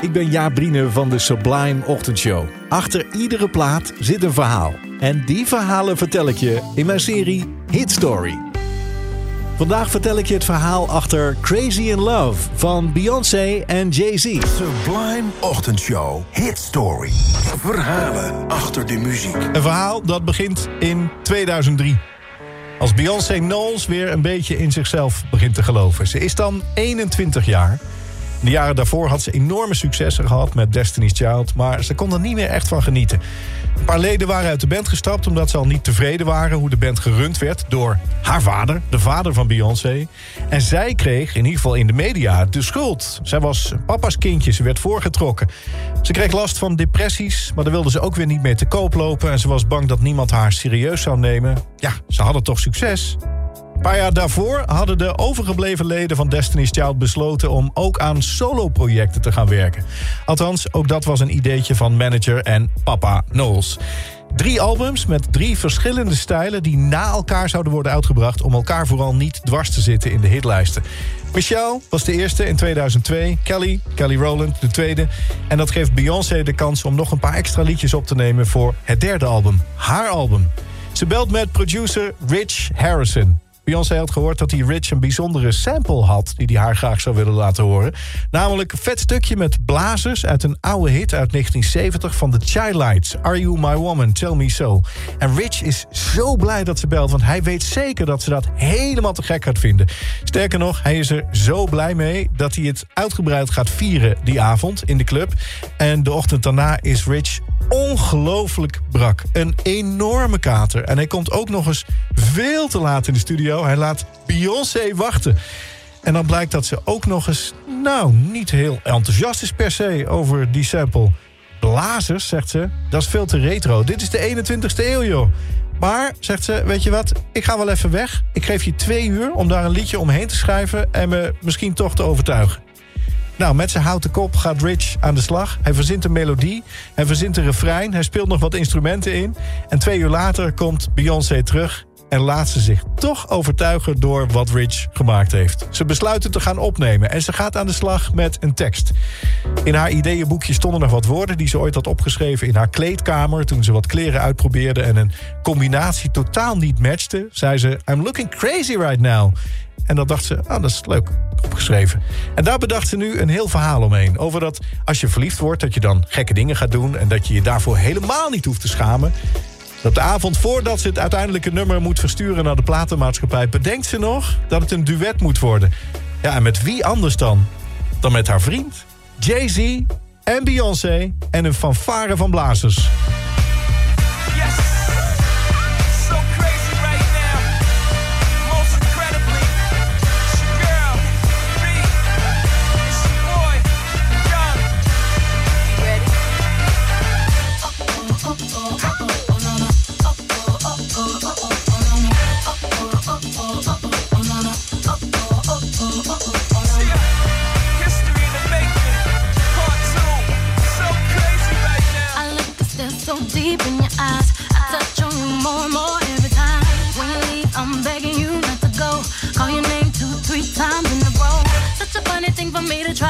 Ik ben Jaap Brine van de Sublime Ochtendshow. Achter iedere plaat zit een verhaal. En die verhalen vertel ik je in mijn serie Hit Story. Vandaag vertel ik je het verhaal achter Crazy in Love van Beyoncé en Jay-Z. Sublime Ochtendshow. Hit Story. Verhalen achter de muziek. Een verhaal dat begint in 2003. Als Beyoncé Knowles weer een beetje in zichzelf begint te geloven. Ze is dan 21 jaar. De jaren daarvoor had ze enorme successen gehad met Destiny's Child... maar ze kon er niet meer echt van genieten. Een paar leden waren uit de band gestapt omdat ze al niet tevreden waren... hoe de band gerund werd door haar vader, de vader van Beyoncé. En zij kreeg, in ieder geval in de media, de schuld. Zij was papa's kindje, ze werd voorgetrokken. Ze kreeg last van depressies, maar daar wilde ze ook weer niet mee te koop lopen... en ze was bang dat niemand haar serieus zou nemen. Ja, ze hadden toch succes? Een paar jaar daarvoor hadden de overgebleven leden van Destiny's Child besloten om ook aan solo-projecten te gaan werken. Althans, ook dat was een ideetje van manager en papa Knowles. Drie albums met drie verschillende stijlen die na elkaar zouden worden uitgebracht om elkaar vooral niet dwars te zitten in de hitlijsten. Michelle was de eerste in 2002, Kelly, Kelly Rowland de tweede. En dat geeft Beyoncé de kans om nog een paar extra liedjes op te nemen voor het derde album, haar album. Ze belt met producer Rich Harrison. Beyoncé had gehoord dat hij Rich een bijzondere sample had... die hij haar graag zou willen laten horen. Namelijk een vet stukje met blazers uit een oude hit uit 1970 van The Childlights. Are You My Woman? Tell Me So. En Rich is zo blij dat ze belt, want hij weet zeker dat ze dat helemaal te gek gaat vinden. Sterker nog, hij is er zo blij mee dat hij het uitgebreid gaat vieren die avond in de club. En de ochtend daarna is Rich ongelooflijk brak. Een enorme kater. En hij komt ook nog eens veel te laat in de studio. Hij laat Beyoncé wachten. En dan blijkt dat ze ook nog eens, nou, niet heel enthousiast is per se over die sample. Blazers, zegt ze, dat is veel te retro. Dit is de 21ste eeuw, joh. Maar, zegt ze, weet je wat, ik ga wel even weg. Ik geef je twee uur om daar een liedje omheen te schrijven... en me misschien toch te overtuigen. Nou, met zijn houten kop gaat Rich aan de slag. Hij verzint een melodie, hij verzint een refrein... hij speelt nog wat instrumenten in. En twee uur later komt Beyoncé terug... en laat ze zich toch overtuigen door wat Rich gemaakt heeft. Ze besluiten te gaan opnemen en ze gaat aan de slag met een tekst. In haar ideeënboekje stonden nog wat woorden die ze ooit had opgeschreven... in haar kleedkamer toen ze wat kleren uitprobeerde... en een combinatie totaal niet matchte. Zei ze, I'm looking crazy right now. En dat dacht ze, ah, dat is leuk opgeschreven. En daar bedacht ze nu een heel verhaal omheen. Over dat als je verliefd wordt, dat je dan gekke dingen gaat doen... en dat je je daarvoor helemaal niet hoeft te schamen. Op de avond voordat ze het uiteindelijke nummer moet versturen naar de platenmaatschappij... bedenkt ze nog dat het een duet moet worden. Ja, en met wie anders dan? Dan met haar vriend, Jay-Z en Beyoncé en een fanfare van blazers. Made a try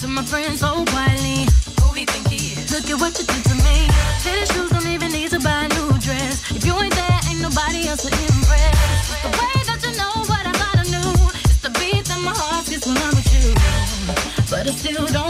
to my friends oh, so quietly. Who he think he is? Look at what you did to me. Tennis shoes don't even need to buy a new dress. If you ain't there, ain't nobody else to impress. The way that you know what I thought I knew, it's the beat that my heart gets when I'm with you. But I still don't.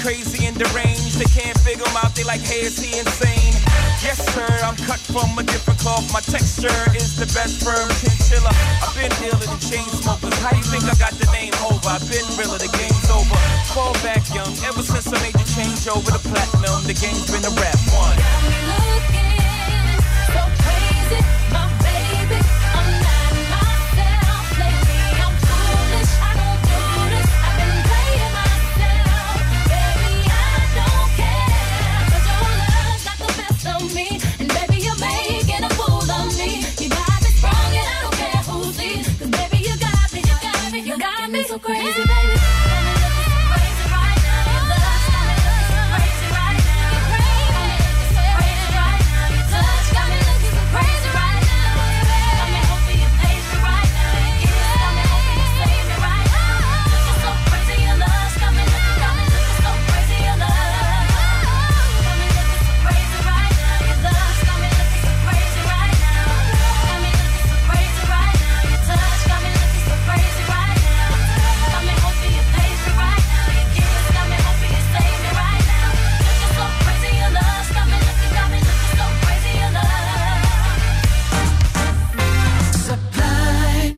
Crazy and deranged. They can't figure him out, they like, hey, is he insane? Yes, sir, I'm cut from a different cloth. My texture is the best firm chinchilla. I've been dealing the chain smokers. How you think I got the name over? I've been realer, the game's over. Fall back young, ever since I made the change over to platinum, the game's been a rap one.